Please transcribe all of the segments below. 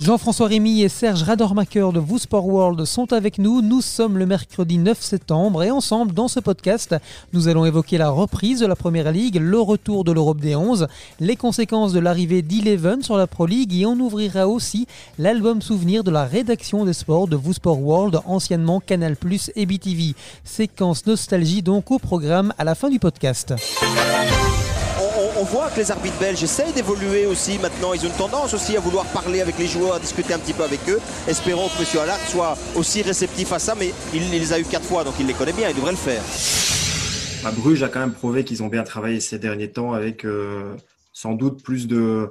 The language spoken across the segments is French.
Jean-François Rémy et Serge Radormacher de Vous Sport World sont avec nous. Nous sommes le mercredi 9 septembre et ensemble, dans ce podcast, nous allons évoquer la reprise de la Première Ligue, le retour de l'Europe des 11, les conséquences de l'arrivée d'Eleven sur la Pro League et on ouvrira aussi l'album souvenir de la rédaction des sports de Vous Sport World, anciennement Canal Plus et BTV. Séquence nostalgie donc au programme à la fin du podcast on, voit que les arbitres belges essayent d'évoluer aussi maintenant. Ils ont une tendance aussi à vouloir parler avec les joueurs, à discuter un petit peu avec eux. Espérons que M. Allard soit aussi réceptif à ça, mais il, les a eu quatre fois, donc il les connaît bien, il devrait le faire. Bah, Bruges a quand même prouvé qu'ils ont bien travaillé ces derniers temps avec euh, sans doute plus de,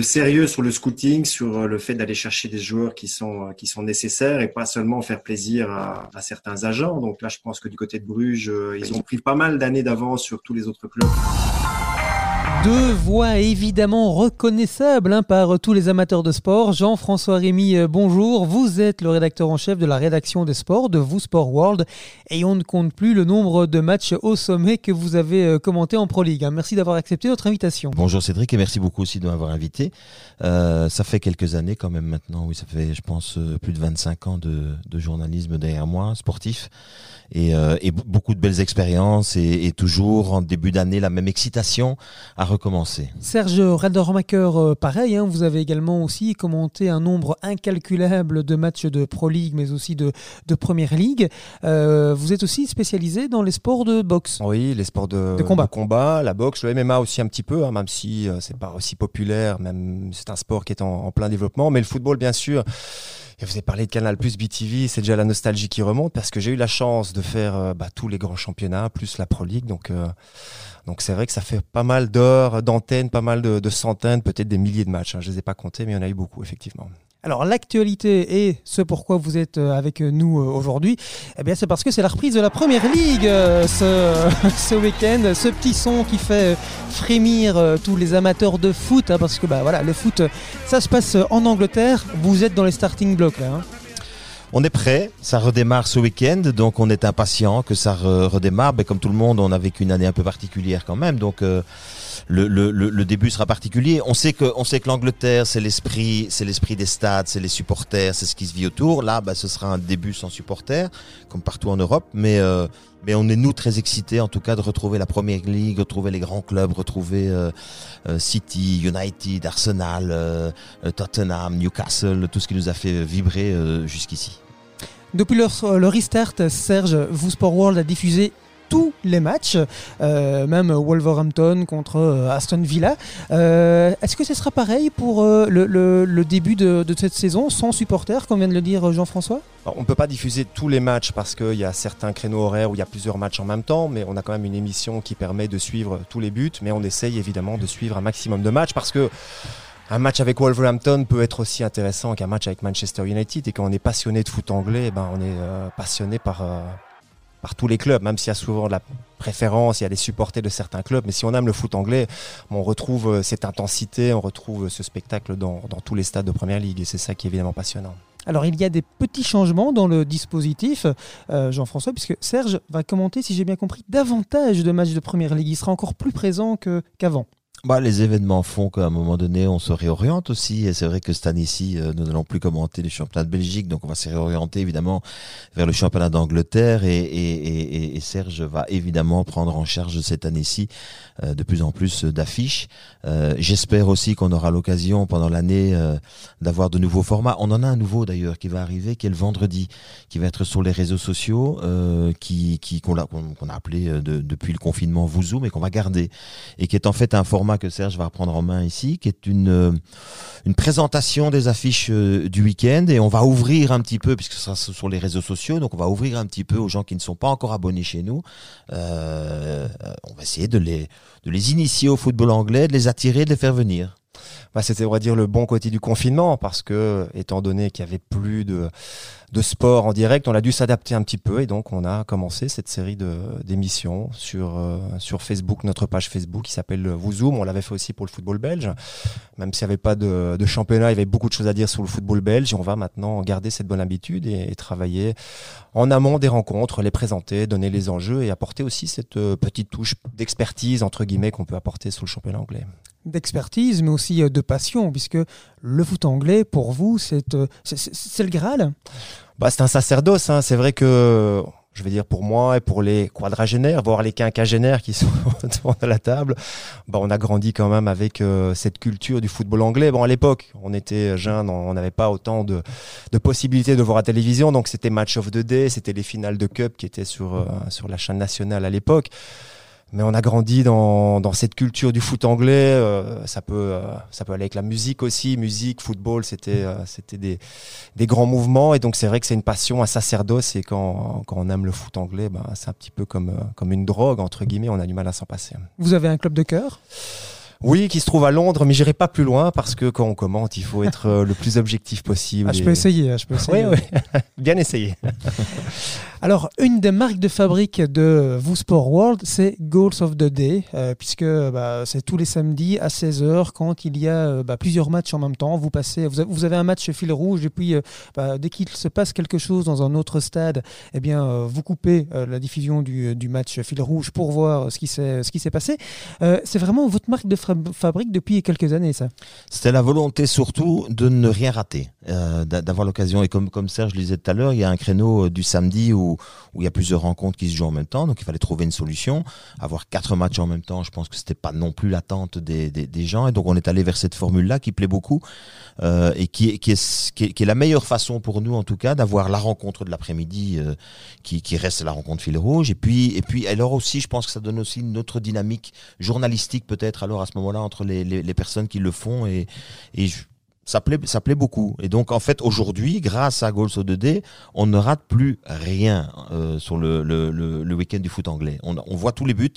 sérieux sur le scouting, sur euh, le fait d'aller chercher des joueurs qui sont, qui sont nécessaires et pas seulement faire plaisir à, à certains agents. Donc là, je pense que du côté de Bruges, euh, ils ont pris pas mal d'années d'avance sur tous les autres clubs. Deux voix évidemment reconnaissables hein, par tous les amateurs de sport. Jean-François Rémy, euh, bonjour. Vous êtes le rédacteur en chef de la rédaction des sports de Vous Sport World et on ne compte plus le nombre de matchs au sommet que vous avez euh, commenté en Pro League. Hein. Merci d'avoir accepté notre invitation. Bonjour Cédric et merci beaucoup aussi de m'avoir invité. Euh, ça fait quelques années quand même maintenant, oui, ça fait je pense plus de 25 ans de, journalisme derrière moi, sportif. Et, beaucoup de belles expériences et, et toujours en début d'année la même excitation à recommencer. Serge Radormacher, euh, pareil, hein, vous avez également aussi commenté un nombre incalculable de matchs de Pro League, mais aussi de, de Première League. Euh, vous êtes aussi spécialisé dans les sports de boxe. Oui, les sports de, combat. combat. la boxe, le MMA aussi un petit peu, hein, même si euh, c'est pas aussi populaire, même c'est un sport qui est en, plein développement. Mais le football, bien sûr. Et vous avez parlé de Canal Plus BTV, c'est déjà la nostalgie qui remonte parce que j'ai eu la chance de faire bah, tous les grands championnats plus la Pro League. Donc donc c'est vrai que ça fait pas mal d'heures d'antenne, pas mal de, centaines, peut-être des milliers de matchs. Hein. Je les ai pas comptés, mais il y en a eu beaucoup effectivement. Alors l'actualité et ce pourquoi vous êtes euh, avec nous euh, aujourd'hui, eh bien c'est parce que c'est la reprise de la Première Ligue euh, ce, ce week-end, ce petit son qui fait frémir tous les amateurs de foot, hein, parce que bah voilà, le foot, ça se passe en Angleterre. Vous êtes dans les starting blocks là. Hein. On est prêt, ça redémarre ce week-end, donc on est impatient que ça redémarre. Mais comme tout le monde, on a vécu une année un peu particulière quand même, donc euh, le, début sera particulier. On sait que, sait que l'Angleterre, c'est l'esprit, c'est l'esprit des stades, c'est les supporters, c'est ce qui se vit autour. Là, bah, ce sera un début sans supporters, comme partout en Europe, mais euh, mais on est nous très excités en tout cas de retrouver la Première Ligue, retrouver les grands clubs, retrouver euh, City, United, Arsenal, Tottenham, Newcastle, tout ce qui nous a fait vibrer jusqu'ici. Depuis le, le restart, Serge, vous Sport World a diffusé tous les matchs, euh, même Wolverhampton contre euh, Aston Villa. Euh, est-ce que ce sera pareil pour le, début de, cette saison, sans supporters, comme vient de le dire Jean-François? On ne peut pas diffuser tous les matchs parce qu'il y a certains créneaux horaires où il y a plusieurs matchs en même temps, mais on a quand même une émission qui permet de suivre tous les buts, mais on essaye évidemment de suivre un maximum de matchs parce que un match avec Wolverhampton peut être aussi intéressant qu'un match avec Manchester United. Et quand on est passionné de foot anglais, eh ben on est passionné par, par tous les clubs, même s'il y a souvent de la préférence, il y a des supporters de certains clubs. Mais si on aime le foot anglais, on retrouve euh, cette intensité, on retrouve ce spectacle dans, dans tous les stades de Première Ligue. Et c'est ça qui est évidemment passionnant. Alors il y a des petits changements dans le dispositif, Jean-François, puisque Serge va commenter, si j'ai bien compris, davantage de matchs de Première Ligue. Il sera encore plus présent qu'avant. Bah, les événements font qu'à un moment donné, on se réoriente aussi. Et c'est vrai que cette année-ci, euh, nous n'allons plus commenter les championnats de Belgique, donc on va se réorienter évidemment vers le championnat d'Angleterre. Et, et, et, Serge va évidemment prendre en charge cette année-ci euh, de plus en plus d'affiches. Euh, j'espère aussi qu'on aura l'occasion pendant l'année d'avoir de nouveaux formats. On en a un nouveau d'ailleurs qui va arriver, qui est le vendredi, qui va être sur les réseaux sociaux, qui qu'on a, qu'on a appelé depuis le confinement Vous mais qu'on va garder et qui est en fait un format que Serge va reprendre en main ici, qui est une, euh, une présentation des affiches euh, du week-end. Et on va ouvrir un petit peu, puisque ce sera sur les réseaux sociaux, donc on va ouvrir un petit peu aux gens qui ne sont pas encore abonnés chez nous. Euh, on va essayer de les, de les initier au football anglais, de les attirer, de les faire venir. Bah, c'était, on va dire, le bon côté du confinement, parce que, étant donné qu'il y avait plus de, de sport en direct, on a dû s'adapter un petit peu, et donc on a commencé cette série d'émissions sur, euh, sur Facebook, notre page Facebook qui s'appelle Vous Zoom. On l'avait fait aussi pour le football belge. Même s'il n'y avait pas de, de, championnat, il y avait beaucoup de choses à dire sur le football belge, on va maintenant garder cette bonne habitude et, travailler en amont des rencontres, les présenter, donner les enjeux et apporter aussi cette euh, petite touche d'expertise, entre guillemets, qu'on peut apporter sur le championnat anglais. D'expertise, mais aussi de passion, puisque le foot anglais, pour vous, c'est le Graal? Bah, C'est un sacerdoce. Hein. C'est vrai que je vais dire pour moi et pour les quadragénaires, voire les quinquagénaires qui sont autour de la table, bah on a grandi quand même avec euh, cette culture du football anglais. Bon, à l'époque, on était jeunes, on n'avait pas autant de, de, possibilités de voir à télévision, donc c'était Match of the Day, c'était les finales de Cup qui étaient sur, euh, sur la chaîne nationale à l'époque mais on a grandi dans, dans cette culture du foot anglais. Euh, ça peut euh, ça peut aller avec la musique aussi, musique, football, c'était euh, c'était des, des grands mouvements et donc c'est vrai que c'est une passion, un sacerdoce et quand, quand on aime le foot anglais, ben, c'est un petit peu comme comme une drogue entre guillemets, on a du mal à s'en passer. Vous avez un club de cœur? Oui, qui se trouve à Londres, mais j'irai pas plus loin parce que quand on commente, il faut être euh, le plus objectif possible. Ah, je peux essayer, hein, je peux essayer. Oui, oui. Bien essayé. Alors, une des marques de fabrique de Sport World, c'est Goals of the Day, euh, puisque bah, c'est tous les samedis à 16h quand il y a euh, bah, plusieurs matchs en même temps. Vous passez, vous avez un match fil rouge et puis bah, dès qu'il se passe quelque chose dans un autre stade, eh bien, vous coupez la diffusion du, match fil rouge pour voir ce qui s'est passé. c'est vraiment votre marque de fabrique depuis quelques années, ça? C'était la volonté surtout de ne rien rater, euh, d'avoir l'occasion. Et comme, comme Serge le disait tout à l'heure, il y a un créneau euh, du samedi où, où il y a plusieurs rencontres qui se jouent en même temps, donc il fallait trouver une solution. Avoir quatre matchs en même temps, je pense que c'était pas non plus l'attente des, gens. Et donc on est allé vers cette formule-là qui plaît beaucoup euh, et qui, est, la meilleure façon pour nous, en tout cas, d'avoir la rencontre de l'après-midi euh, qui, reste la rencontre fil rouge. Et puis, et puis alors aussi, je pense que ça donne aussi une autre dynamique journalistique peut-être alors à ce moment-là entre les, personnes qui le font et, et ça plaît, ça plaît beaucoup. Et donc, en fait, aujourd'hui, grâce à Goals 2D, on ne rate plus rien euh, sur le, le, le, week-end du foot anglais. On voit tous les buts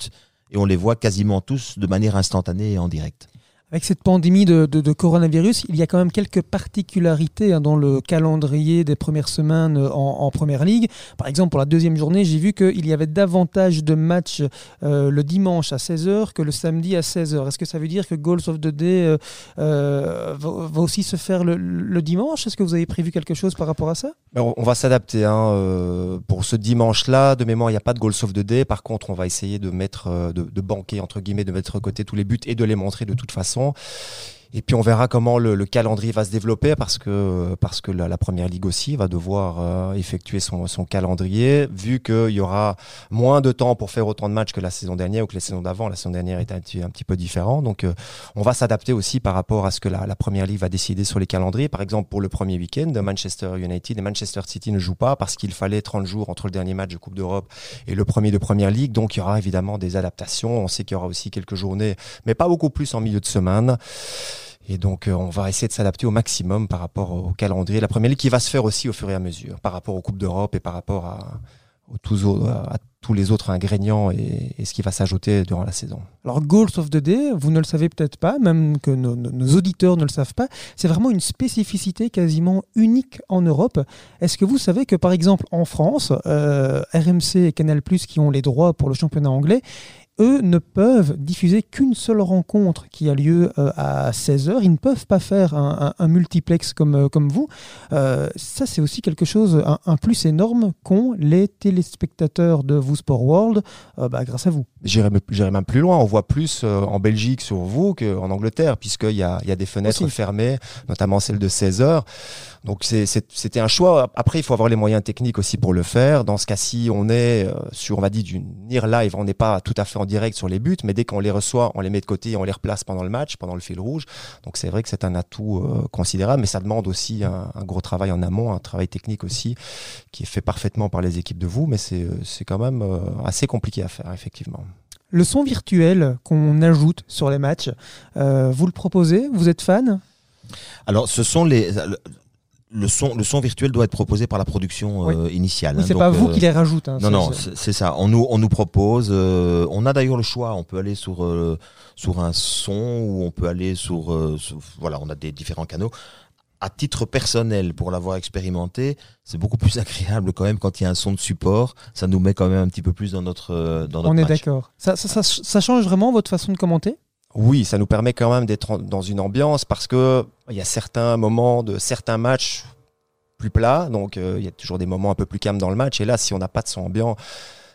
et on les voit quasiment tous de manière instantanée et en direct. Avec cette pandémie de, coronavirus, il y a quand même quelques particularités hein, dans le calendrier des premières semaines en, en, Première Ligue. Par exemple, pour la deuxième journée, j'ai vu qu'il y avait davantage de matchs euh, le dimanche à 16h que le samedi à 16h. Est-ce que ça veut dire que Goals of the Day euh, euh, va, aussi se faire le, dimanche? Est-ce que vous avez prévu quelque chose par rapport à ça? On va s'adapter. Hein, euh, pour ce dimanche-là, de mémoire, il n'y a pas de Goals of the Day. Par contre, on va essayer de mettre, euh, de banquer, entre guillemets, de mettre de côté tous les buts et de les montrer de toute façon façon et puis on verra comment le, le, calendrier va se développer parce que parce que la, la première ligue aussi va devoir euh, effectuer son, son, calendrier vu qu'il y aura moins de temps pour faire autant de matchs que la saison dernière ou que la saison d'avant. La saison dernière était un, petit, un petit peu différent, donc euh, on va s'adapter aussi par rapport à ce que la, la, première ligue va décider sur les calendriers. Par exemple pour le premier week-end, Manchester United et Manchester City ne jouent pas parce qu'il fallait 30 jours entre le dernier match de Coupe d'Europe et le premier de première ligue, donc il y aura évidemment des adaptations. On sait qu'il y aura aussi quelques journées, mais pas beaucoup plus en milieu de semaine. Et donc, euh, on va essayer de s'adapter au maximum par rapport au calendrier. La première ligue qui va se faire aussi au fur et à mesure, par rapport aux Coupes d'Europe et par rapport à, tous, les autres ingrédients et, ce qui va s'ajouter durant la saison. Alors, Goals of the Day, vous ne le savez peut-être pas, même que nos, nos auditeurs ne le savent pas, c'est vraiment une spécificité quasiment unique en Europe. Est-ce que vous savez que, par exemple, en France, euh, RMC et Canal+, qui ont les droits pour le championnat anglais, eux ne peuvent diffuser qu'une seule rencontre qui a lieu euh, à 16h. Ils ne peuvent pas faire un, un, un multiplex comme, euh, comme vous. Euh, ça, c'est aussi quelque chose, un, un plus énorme qu'ont les téléspectateurs de vous Sport World euh, bah, grâce à vous. J'irai même plus loin. On voit plus en Belgique sur vous qu'en Angleterre, puisqu'il y a, y a des fenêtres aussi. fermées, notamment celle de 16h. Donc c'était un choix. Après, il faut avoir les moyens techniques aussi pour le faire. Dans ce cas-ci, on est sur, on va dire, du near live. On n'est pas tout à fait en direct sur les buts, mais dès qu'on les reçoit, on les met de côté et on les replace pendant le match, pendant le fil rouge. Donc c'est vrai que c'est un atout euh, considérable, mais ça demande aussi un, un, gros travail en amont, un travail technique aussi, qui est fait parfaitement par les équipes de vous, mais c'est quand même euh, assez compliqué à faire, effectivement. Le son virtuel qu'on ajoute sur les matchs, euh, vous le proposez? Vous êtes fan? Alors, ce sont les le son, le son virtuel doit être proposé par la production oui. euh, initiale. Oui, c'est hein, pas vous euh, qui les rajoute. Hein, non, non, c'est ça. On nous, on nous propose. Euh, on a d'ailleurs le choix. On peut aller sur euh, sur un son ou on peut aller sur, euh, sur, voilà, on a des différents canaux. À titre personnel, pour l'avoir expérimenté, c'est beaucoup plus agréable quand même quand il y a un son de support. Ça nous met quand même un petit peu plus dans notre euh, dans notre. On est d'accord. Ça, ça, ça, ça change vraiment votre façon de commenter? Oui, ça nous permet quand même d'être dans une ambiance parce que il y a certains moments de certains matchs plus plats, donc euh, il y a toujours des moments un peu plus calmes dans le match. Et là, si on n'a pas de son ambiant,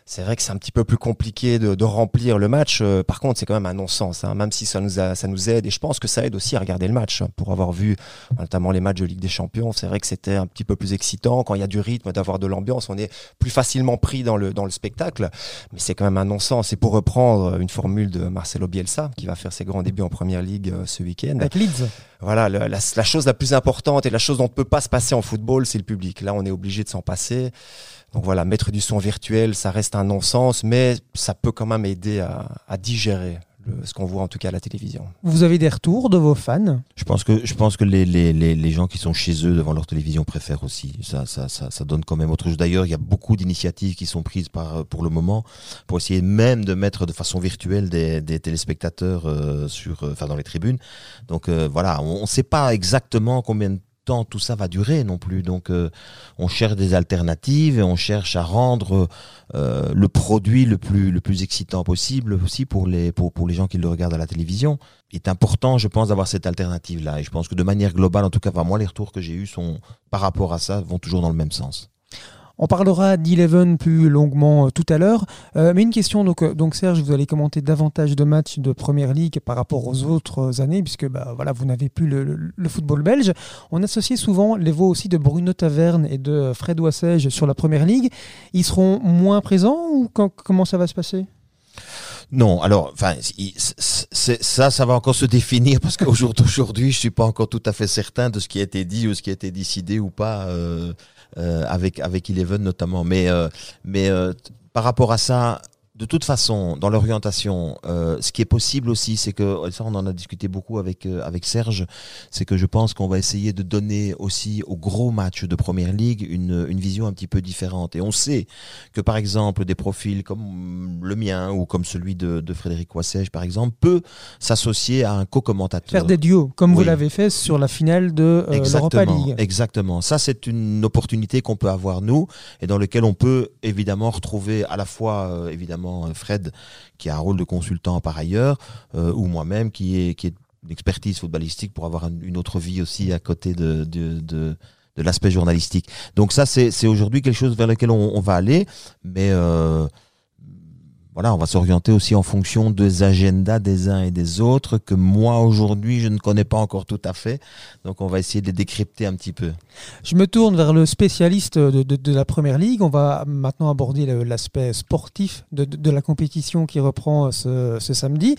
c'est vrai que c'est un petit peu plus compliqué de, de remplir le match. Euh, par contre, c'est quand même un non-sens, hein, même si ça nous, a, ça nous aide. Et je pense que ça aide aussi à regarder le match. hein, pour avoir vu notamment les matchs de Ligue des Champions, c'est vrai que c'était un petit peu plus excitant quand il y a du rythme, d'avoir de l'ambiance. On est plus facilement pris dans le, dans le spectacle. Mais c'est quand même un non-sens. Et pour reprendre une formule de Marcelo Bielsa, qui va faire ses grands débuts en Première Ligue euh, ce week-end, Avec Leeds. voilà, le- la, la chose la plus importante et la chose dont on ne peut pas se passer en football, c'est le public. Là, on est obligé de s'en passer. Donc voilà, mettre du son virtuel, ça reste un non-sens, mais ça peut quand même aider à, à digérer le- ce qu'on voit en tout cas à la télévision. Vous avez des retours de vos fans? Je pense que je pense que les, les, les, les gens qui sont chez eux devant leur télévision préfèrent aussi. Ça ça ça, ça donne quand même autre chose. D'ailleurs, il y a beaucoup d'initiatives qui sont prises par pour le moment pour essayer même de mettre de façon virtuelle des, des téléspectateurs euh, sur euh, enfin dans les tribunes. Donc euh, voilà, on ne sait pas exactement combien de temps tout ça va durer non plus. Donc euh, on cherche des alternatives et on cherche à rendre euh, le produit le plus le plus excitant possible aussi pour les pour pour les gens qui le regardent à la télévision il est important, je pense, d'avoir cette alternative-là. Et je pense que de manière globale, en tout cas, moi, les retours que j'ai eus sont, par rapport à ça, vont toujours dans le même sens. On parlera d'Eleven plus longuement euh, tout à l'heure. Euh, mais une question, donc, euh, donc Serge, vous allez commenter davantage de matchs de Première Ligue par rapport aux autres années, puisque bah, voilà, vous n'avez plus le, le- le football belge. On associe souvent les voix aussi de Bruno Taverne et de Fred Wassège sur la Première Ligue. Ils seront moins présents ou quand- comment ça va se passer? Non, alors, enfin, ça, ça va encore se définir parce qu'au jour d'aujourd'hui, je suis pas encore tout à fait certain de ce qui a été dit ou ce qui a été décidé ou pas euh, euh, avec avec Eleven notamment. Mais euh, mais euh, par rapport à ça. De toute façon, dans l'orientation, euh, ce qui est possible aussi, c'est que ça, on en a discuté beaucoup avec euh, avec Serge, c'est que je pense qu'on va essayer de donner aussi aux gros matchs de première ligue une une vision un petit peu différente. Et on sait que par exemple des profils comme le mien ou comme celui de, de Frédéric Wassège par exemple peut s'associer à un co-commentateur. Faire des duos, comme vous l'avez fait sur la finale de euh, l'Europa League. exactement. Ça, c'est une opportunité qu'on peut avoir nous et dans lequel on peut évidemment retrouver à la fois euh, évidemment euh, Fred qui a un rôle de consultant par ailleurs euh, ou moi-même qui est qui est d'expertise footballistique pour avoir un- une autre vie aussi à côté de de, de, l'aspect journalistique. Donc ça, c'est aujourd'hui quelque chose vers lequel on, on va aller, mais euh, voilà, on va s'orienter aussi en fonction des agendas des uns et des autres que moi aujourd'hui je ne connais pas encore tout à fait. Donc on va essayer de les décrypter un petit peu. Je me tourne vers le spécialiste de, la Première Ligue. On va maintenant aborder l'aspect sportif de, la compétition qui reprend ce, samedi.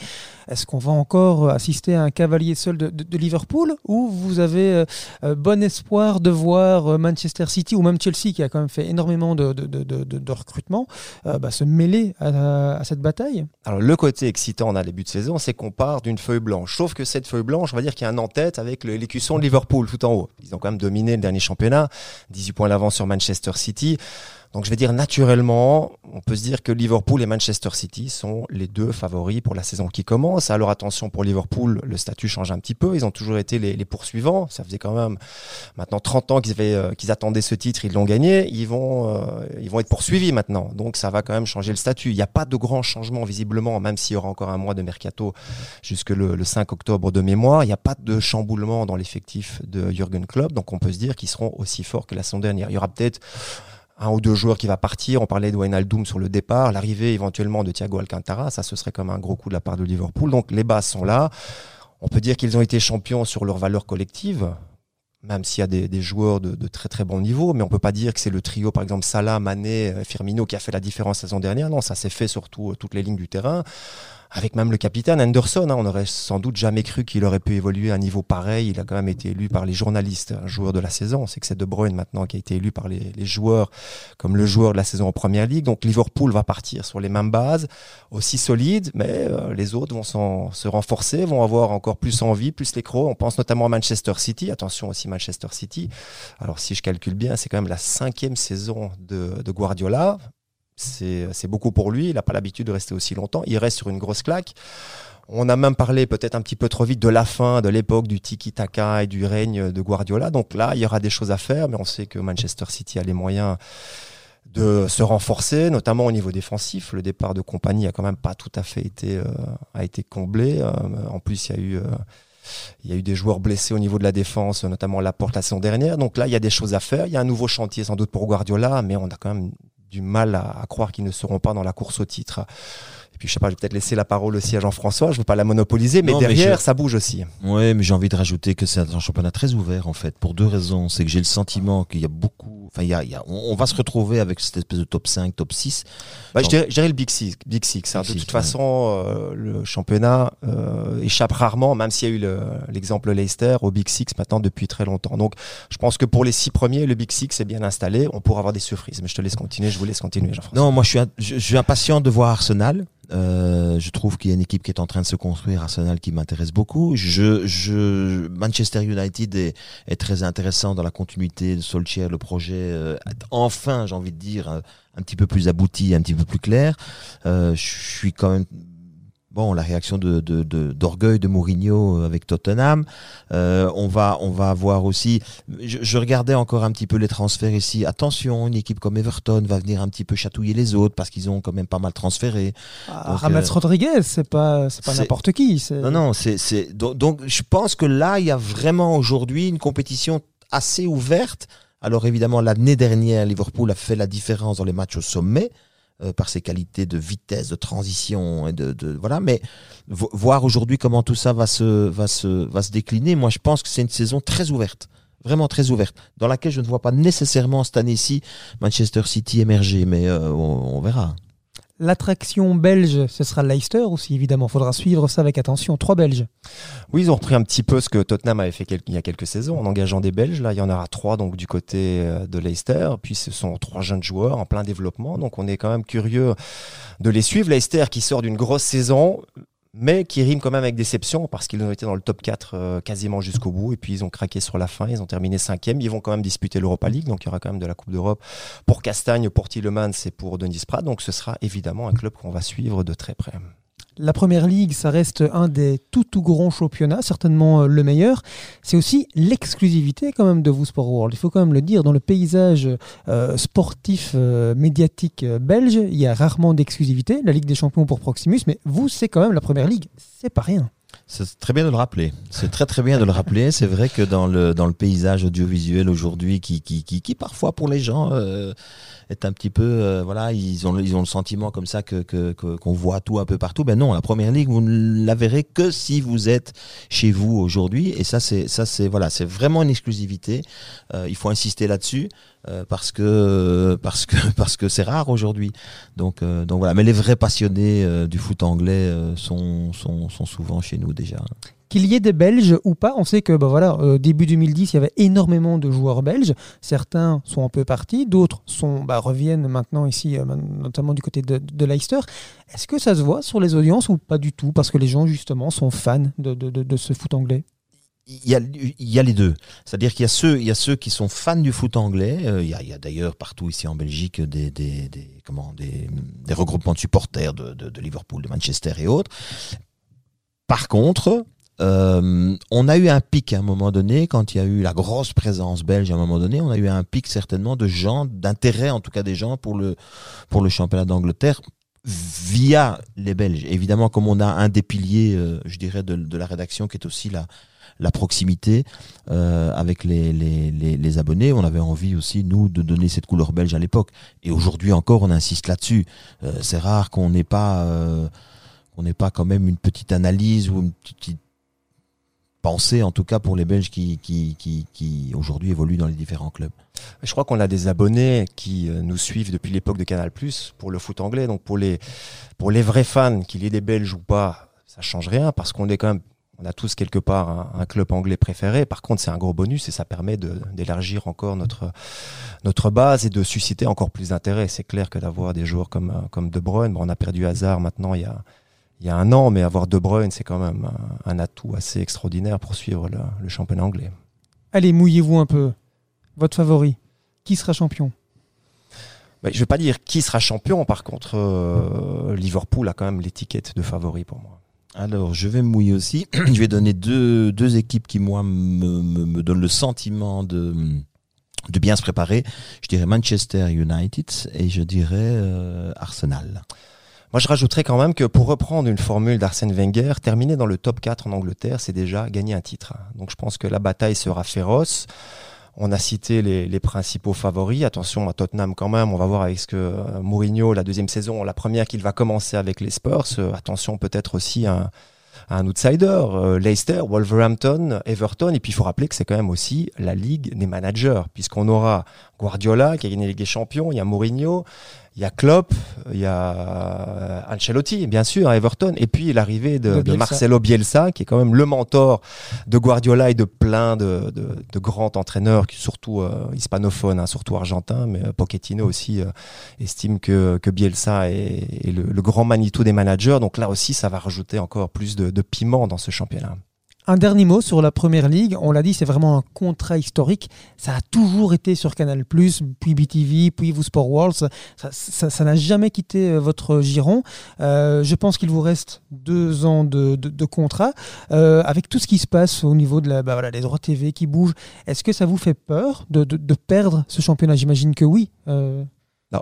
Est-ce qu'on va encore assister à un cavalier seul de, Liverpool ou vous avez euh, bon espoir de voir Manchester City ou même Chelsea qui a quand même fait énormément de recrutement euh, bah, se mêler à, à cette bataille Alors le côté excitant en début de saison, c'est qu'on part d'une feuille blanche. Sauf que cette feuille blanche, on va dire qu'il y a un en-tête avec l'écusson de Liverpool tout en haut. Ils ont quand même dominé le dernier championnat, 18 points d'avance sur Manchester City. Donc je vais dire naturellement, on peut se dire que Liverpool et Manchester City sont les deux favoris pour la saison qui commence. Alors attention pour Liverpool, le statut change un petit peu. Ils ont toujours été les, poursuivants. Ça faisait quand même maintenant 30 ans qu'ils avaient, euh, qu'ils attendaient ce titre, ils l'ont gagné. Ils vont, euh, ils vont être poursuivis maintenant. Donc ça va quand même changer le statut. Il n'y a pas de grands changements visiblement, même s'il y aura encore un mois de mercato jusque le, le 5 octobre de mémoire. Il n'y a pas de chamboulement dans l'effectif de Jürgen Klopp. Donc on peut se dire qu'ils seront aussi forts que la saison dernière. Il y aura peut-être un ou deux joueurs qui va partir. On parlait de Wijnaldum sur le départ, l'arrivée éventuellement de Thiago Alcantara, ça ce serait comme un gros coup de la part de Liverpool. Donc les bases sont là. On peut dire qu'ils ont été champions sur leur valeur collective, même s'il y a des, joueurs de, très très bon niveau, mais on peut pas dire que c'est le trio par exemple Salah, Mané, Firmino qui a fait la différence la saison dernière. Non, ça s'est fait sur tout- toutes les lignes du terrain. Avec même le capitaine Anderson, hein, on aurait sans doute jamais cru qu'il aurait pu évoluer à un niveau pareil. Il a quand même été élu par les journalistes, un joueur de la saison. C'est que c'est De Bruyne maintenant qui a été élu par les, joueurs comme le joueur de la saison en Première Ligue. Donc Liverpool va partir sur les mêmes bases, aussi solides, mais euh, les autres vont se renforcer, vont avoir encore plus envie, plus les crocs. On pense notamment à Manchester City. Attention aussi Manchester City. Alors si je calcule bien, c'est quand même la cinquième saison de, de Guardiola. C'est beaucoup pour lui. Il n'a pas l'habitude de rester aussi longtemps. Il reste sur une grosse claque. On a même parlé peut-être un petit peu trop vite de la fin de l'époque du tiki-taka et du règne de Guardiola. Donc là, il y aura des choses à faire, mais on sait que Manchester City a les moyens de se renforcer, notamment au niveau défensif. Le départ de compagnie a quand même pas tout à fait été, euh, a été comblé. Euh, en plus, il y a eu, euh, il y a eu des joueurs blessés au niveau de la défense, notamment Laporte la saison dernière. Donc là, il y a des choses à faire. Il y a un nouveau chantier sans doute pour Guardiola, mais on a quand même du mal à, croire qu'ils ne seront pas dans la course au titre. Et puis, je sais pas, je vais peut-être laisser la parole aussi à Jean-François. Je veux pas la monopoliser, mais derrière, ça bouge aussi. Oui, mais j'ai envie de rajouter que c'est un championnat très ouvert, en fait, pour deux raisons. C'est que j'ai le sentiment qu'il y a beaucoup, enfin, il y a, il y a on, va se retrouver avec cette espèce de top 5, top 6. Bah, je, dirais, le Big Six. Big Six hein. De toute façon, euh, le championnat euh, échappe rarement, même s'il y a eu l'exemple Leicester, au Big Six maintenant depuis très longtemps. Donc, je pense que pour les six premiers, le Big Six est bien installé. On pourra avoir des surprises. Mais je te laisse continuer. Je vous laisse continuer, Jean-François. Non, moi, je suis, je suis impatient de voir Arsenal. Euh, je trouve qu'il y a une équipe qui est en train de se construire, Arsenal, qui m'intéresse beaucoup. Je, je, Manchester United est, est, très intéressant dans la continuité de Solskjaer, le projet. Euh, enfin, j'ai envie de dire, un, petit peu plus abouti, un petit peu plus clair. Euh, je suis quand même bon, la réaction de, d'orgueil de, Mourinho avec Tottenham. Euh, on va, on va avoir aussi. Je, regardais encore un petit peu les transferts ici. Attention, une équipe comme Everton va venir un petit peu chatouiller les autres parce qu'ils ont quand même pas mal transféré. Ah, Rames euh, Rodriguez, c'est pas, c'est pas n'importe qui. Non, non, c'est, c'est donc, donc je pense que là, il y a vraiment aujourd'hui une compétition assez ouverte. Alors évidemment, l'année dernière, Liverpool a fait la différence dans les matchs au sommet. Euh, par ses qualités de vitesse, de transition et de, voilà. Mais voir aujourd'hui comment tout ça va se va se va se décliner, moi je pense que c'est une saison très ouverte, vraiment très ouverte, dans laquelle je ne vois pas nécessairement cette année-ci Manchester City émerger, mais euh, on verra. L'attraction belge, ce sera Leicester aussi, évidemment. Faudra suivre ça avec attention. Trois Belges. Oui, ils ont repris un petit peu ce que Tottenham avait fait il y a quelques saisons en engageant des Belges. Là, il y en aura trois donc du côté euh, de Leicester. Puis ce sont trois jeunes joueurs en plein développement. Donc on est quand même curieux de les suivre. Leicester qui sort d'une grosse saison mais qui rime quand même avec déception parce qu'ils ont été dans le top 4 euh, quasiment jusqu'au bout et puis ils ont craqué sur la fin, ils ont terminé cinquième, ils vont quand même disputer l'Europa League, donc il y aura quand même de la Coupe d'Europe pour Castagne, pour Tillemans et pour Denis Prat, donc ce sera évidemment un club qu'on va suivre de très près. La première ligue, ça reste un des tout tout grands championnats, certainement euh, le meilleur. C'est aussi l'exclusivité quand même de vous Sport World. Il faut quand même le dire, dans le paysage euh, sportif euh, médiatique belge, il y a rarement d'exclusivité. La Ligue des Champions pour Proximus, mais vous, c'est quand même la première ligue. C'est pas rien. C'est très bien de le rappeler. C'est très très bien de le rappeler. C'est vrai que dans le dans le paysage audiovisuel aujourd'hui, qui, qui qui qui parfois pour les gens est un petit peu, euh, voilà, ils ont, ils ont le sentiment comme ça que qu'on voit tout un peu partout. Ben non, la première ligue, vous ne la verrez que si vous êtes chez vous aujourd'hui. Et ça, c'est ça, c'est voilà, c'est vraiment une exclusivité. Euh, il faut insister là-dessus. Euh, parce que parce que parce que c'est rare aujourd'hui. Donc donc voilà. Mais les vrais passionnés du foot anglais sont, sont sont souvent chez nous déjà qu'il y ait des Belges ou pas. On sait que bah voilà, euh, début 2010, il y avait énormément de joueurs belges. Certains sont un peu partis, d'autres sont bah, reviennent maintenant ici, euh, notamment du côté de, Leicester. Est-ce que ça se voit sur les audiences ou pas du tout? Parce que les gens, justement, sont fans de, ce foot anglais il y, a, y a les deux. C'est-à-dire qu'il y a ceux, il y a ceux qui sont fans du foot anglais. Euh, il y a, d'ailleurs partout ici en Belgique des, des, comment, des, regroupements de supporters de, de, Liverpool, de Manchester et autres. Par contre, euh, on a eu un pic à un moment donné, quand il y a eu la grosse présence belge à un moment donné, on a eu un pic certainement de gens, d'intérêt en tout cas des gens pour le, pour le championnat d'Angleterre via les Belges. Évidemment, comme on a un des piliers, euh, je dirais, de, la rédaction qui est aussi la, la proximité euh, avec les, les, les, abonnés. On avait envie aussi, nous, de donner cette couleur belge à l'époque. Et aujourd'hui encore, on insiste là-dessus. c'est rare qu'on n'ait pas... qu'on n'ait pas quand même une petite analyse ou une petite penser, en tout cas pour les Belges qui, qui, qui, aujourd'hui évoluent dans les différents clubs. Je crois qu'on a des abonnés qui euh, nous suivent depuis l'époque de Canal pour le foot anglais. Donc pour les, pour les vrais fans, qu'il y ait des Belges ou pas, ça change rien parce qu'on est quand même on a tous quelque part un, club anglais préféré. Par contre, c'est un gros bonus et ça permet d'élargir encore notre, notre base et de susciter encore plus d'intérêt. C'est clair que d'avoir des joueurs comme, comme De Bruyne, bon, on a perdu hasard maintenant il y a, il y a un an, mais avoir De Bruyne, c'est quand même un, atout assez extraordinaire pour suivre le, championnat anglais. Allez, mouillez-vous un peu. Votre favori, qui sera champion? Je ne vais pas dire qui sera champion, par contre, euh, Liverpool a quand même l'étiquette de favori pour moi. Alors, je vais me mouiller aussi. je vais donner deux, deux équipes qui, moi, me, me, donnent le sentiment de, de bien se préparer. Je dirais Manchester United et je dirais euh, Arsenal. Moi, je rajouterais quand même que pour reprendre une formule d'Arsène Wenger, terminer dans le top 4 en Angleterre, c'est déjà gagner un titre. Donc je pense que la bataille sera féroce. On a cité les, les, principaux favoris. Attention à Tottenham quand même. On va voir avec ce que euh, Mourinho, la deuxième saison, la première qu'il va commencer avec les Spurs. Euh, attention peut-être aussi à, un outsider, euh, Leicester, Wolverhampton, Everton. Et puis il faut rappeler que c'est quand même aussi la ligue des managers, puisqu'on aura Guardiola qui a gagné la Ligue des Champions, il y a Mourinho, il y a Klopp, il y a euh, Ancelotti, bien sûr, à Everton, et puis l'arrivée de, de, Marcelo Bielsa, qui est quand même le mentor de Guardiola et de plein de, de, de grands entraîneurs, surtout euh, hispanophones, hein, surtout argentins, mais euh, Pochettino aussi estime que, que Bielsa est, est le, le, grand Manitou des managers. Donc là aussi, ça va rajouter encore plus de, de piment dans ce championnat. Un dernier mot sur la première ligue. On l'a dit, c'est vraiment un contrat historique. Ça a toujours été sur Canal, puis BTV, puis vous Sport World. Ça n'a jamais quitté euh, votre giron. Euh, je pense qu'il vous reste deux ans de, contrat. Euh, avec tout ce qui se passe au niveau de la, bah voilà, les droits TV qui bougent, est-ce que ça vous fait peur de, perdre ce championnat? J'imagine que oui.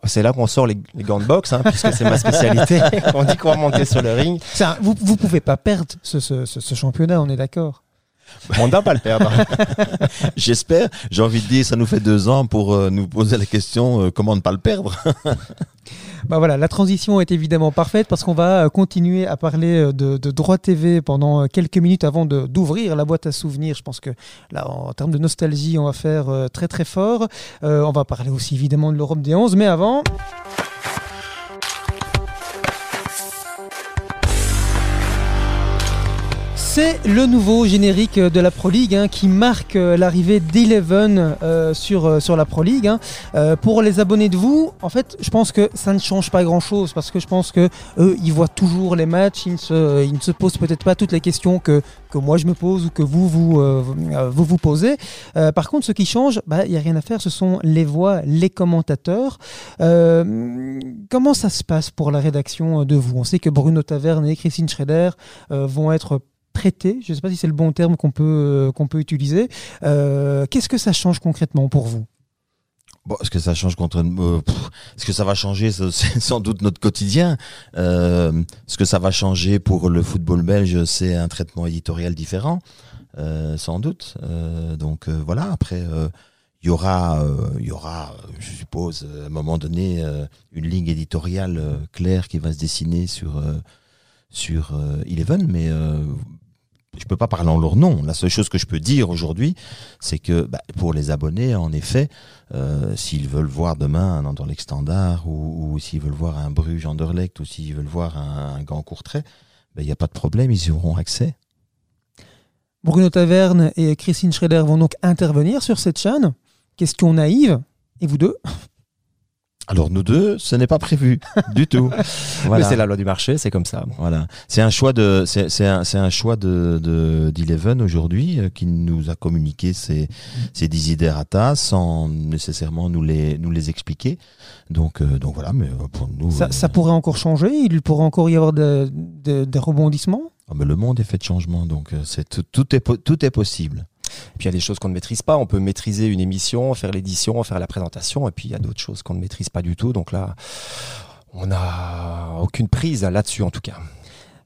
C'est là qu'on sort les, les, gants de boxe, hein, puisque c'est ma spécialité. on dit qu'on va monter sur le ring. Un, vous ne pouvez pas perdre ce, ce, ce, championnat, on est d'accord on ne doit pas le perdre. J'espère. J'ai envie de dire, ça nous fait deux ans pour euh, nous poser la question euh, comment ne pas le perdre? Bah voilà, la transition est évidemment parfaite parce qu'on va euh, continuer à parler euh, de, droit TV pendant euh, quelques minutes avant d'ouvrir la boîte à souvenirs. Je pense que là, en termes de nostalgie, on va faire très très fort. On va parler aussi évidemment de l'Europe des 11, mais avant... C'est le nouveau générique de la Pro League hein, qui marque euh, l'arrivée d'Eleven euh, sur, euh, sur la Pro League. Hein. Pour les abonnés de vous, en fait, je pense que ça ne change pas grand-chose parce que je pense que eux, ils voient toujours les matchs, ils ne se, posent peut-être pas toutes les questions que, moi je me pose ou que vous vous, posez. par contre, ce qui change, il bah, n'y a rien à faire, ce sont les voix, les commentateurs. comment ça se passe pour la rédaction de vous? On sait que Bruno Taverne et Christine Schrader vont être traité, je ne sais pas si c'est le bon terme qu'on peut, euh, qu'on peut utiliser. Euh, Qu'est-ce que ça change concrètement pour vous? Bon, est-ce que ça change contre euh, Est-ce que ça va changer C'est sans doute notre quotidien. Euh, ce que ça va changer pour le football belge, c'est un traitement éditorial différent, sans doute. Donc voilà. Après, il y aura, il y aura, je suppose, à un moment donné, une ligne éditoriale claire qui va se dessiner sur sur Eleven, mais je peux pas parler en leur nom. La seule chose que je peux dire aujourd'hui, c'est que bah, pour les abonnés, en effet, euh, s'ils veulent voir demain un Anderlecht Standard ou, s'ils veulent voir un Bruges Anderlecht ou s'ils veulent voir un, un Gant Courtrai, il bah, n'y a pas de problème, ils y auront accès. Bruno Taverne et Christine Schrader vont donc intervenir sur cette chaîne. Question naïve. Et vous deux alors nous deux, ce n'est pas prévu du tout. Voilà. Mais c'est la loi du marché, c'est comme ça. Voilà, c'est un choix de, c'est un, un choix de d'Eleven aujourd'hui euh, qui nous a communiqué ses, ses desiderata sans nécessairement nous les nous les expliquer. Donc euh, donc voilà, mais euh, pour nous. Ça, ça, pourrait encore changer? Il pourrait encore y avoir des de, de rebondissements? Ah, mais le monde est fait de changements, donc c'est tout, tout est tout est possible. Et puis il y a des choses qu'on ne maîtrise pas. On peut maîtriser une émission, faire l'édition, faire la présentation. Et puis il y a d'autres choses qu'on ne maîtrise pas du tout. Donc là, on n'a aucune prise là-dessus en tout cas.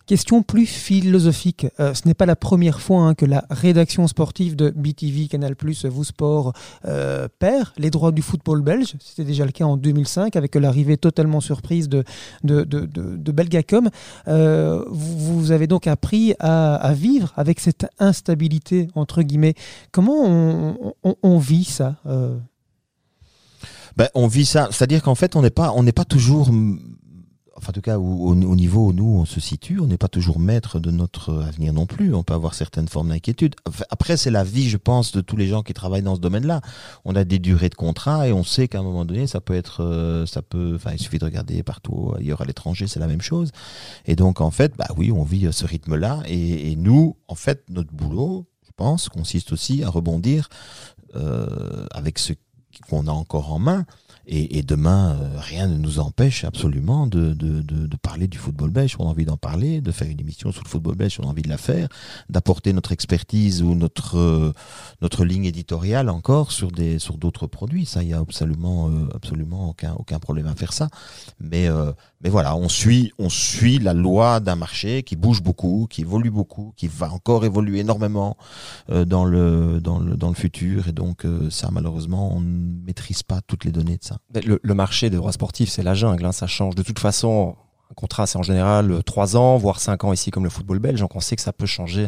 Question plus philosophique. Euh, ce n'est pas la première fois hein, que la rédaction sportive de BTV, Canal+, Vous Sport euh, perd les droits du football belge. C'était déjà le cas en 2005 avec l'arrivée totalement surprise de, de, de, de, Belgacom. Euh, vous, avez donc appris à, vivre avec cette instabilité, entre guillemets. Comment on, on, vit ça ben, on vit ça, c'est-à-dire qu'en fait, on n'est pas, on n'est pas toujours enfin en tout cas au, au, niveau où nous on se situe, on n'est pas toujours maître de notre avenir non plus. On peut avoir certaines formes d'inquiétude. Après, c'est la vie, je pense, de tous les gens qui travaillent dans ce domaine-là. On a des durées de contrat et on sait qu'à un moment donné, ça peut être, euh, ça peut, enfin, il suffit de regarder partout ailleurs à l'étranger, c'est la même chose. Et donc en fait, bah oui, on vit ce rythme-là. Et, nous, en fait, notre boulot, je pense, consiste aussi à rebondir euh, avec ce qu'on a encore en main. Et, et demain, euh, rien ne nous empêche absolument de, de, de, de parler du football belge. On a envie d'en parler, de faire une émission sur le football belge, on a envie de la faire, d'apporter notre expertise ou notre euh, notre ligne éditoriale encore sur des sur d'autres produits. Ça, il y a absolument euh, absolument aucun aucun problème à faire ça. Mais mais voilà, on suit on suit la loi d'un marché qui bouge beaucoup, qui évolue beaucoup, qui va encore évoluer énormément dans le dans le dans le futur. Et donc ça, malheureusement, on ne maîtrise pas toutes les données de ça. Le, le marché des droits sportifs, c'est la jungle, hein, ça change. De toute façon, un contrat, c'est en général 3 ans, voire 5 ans ici, comme le football belge. Donc on sait que ça peut changer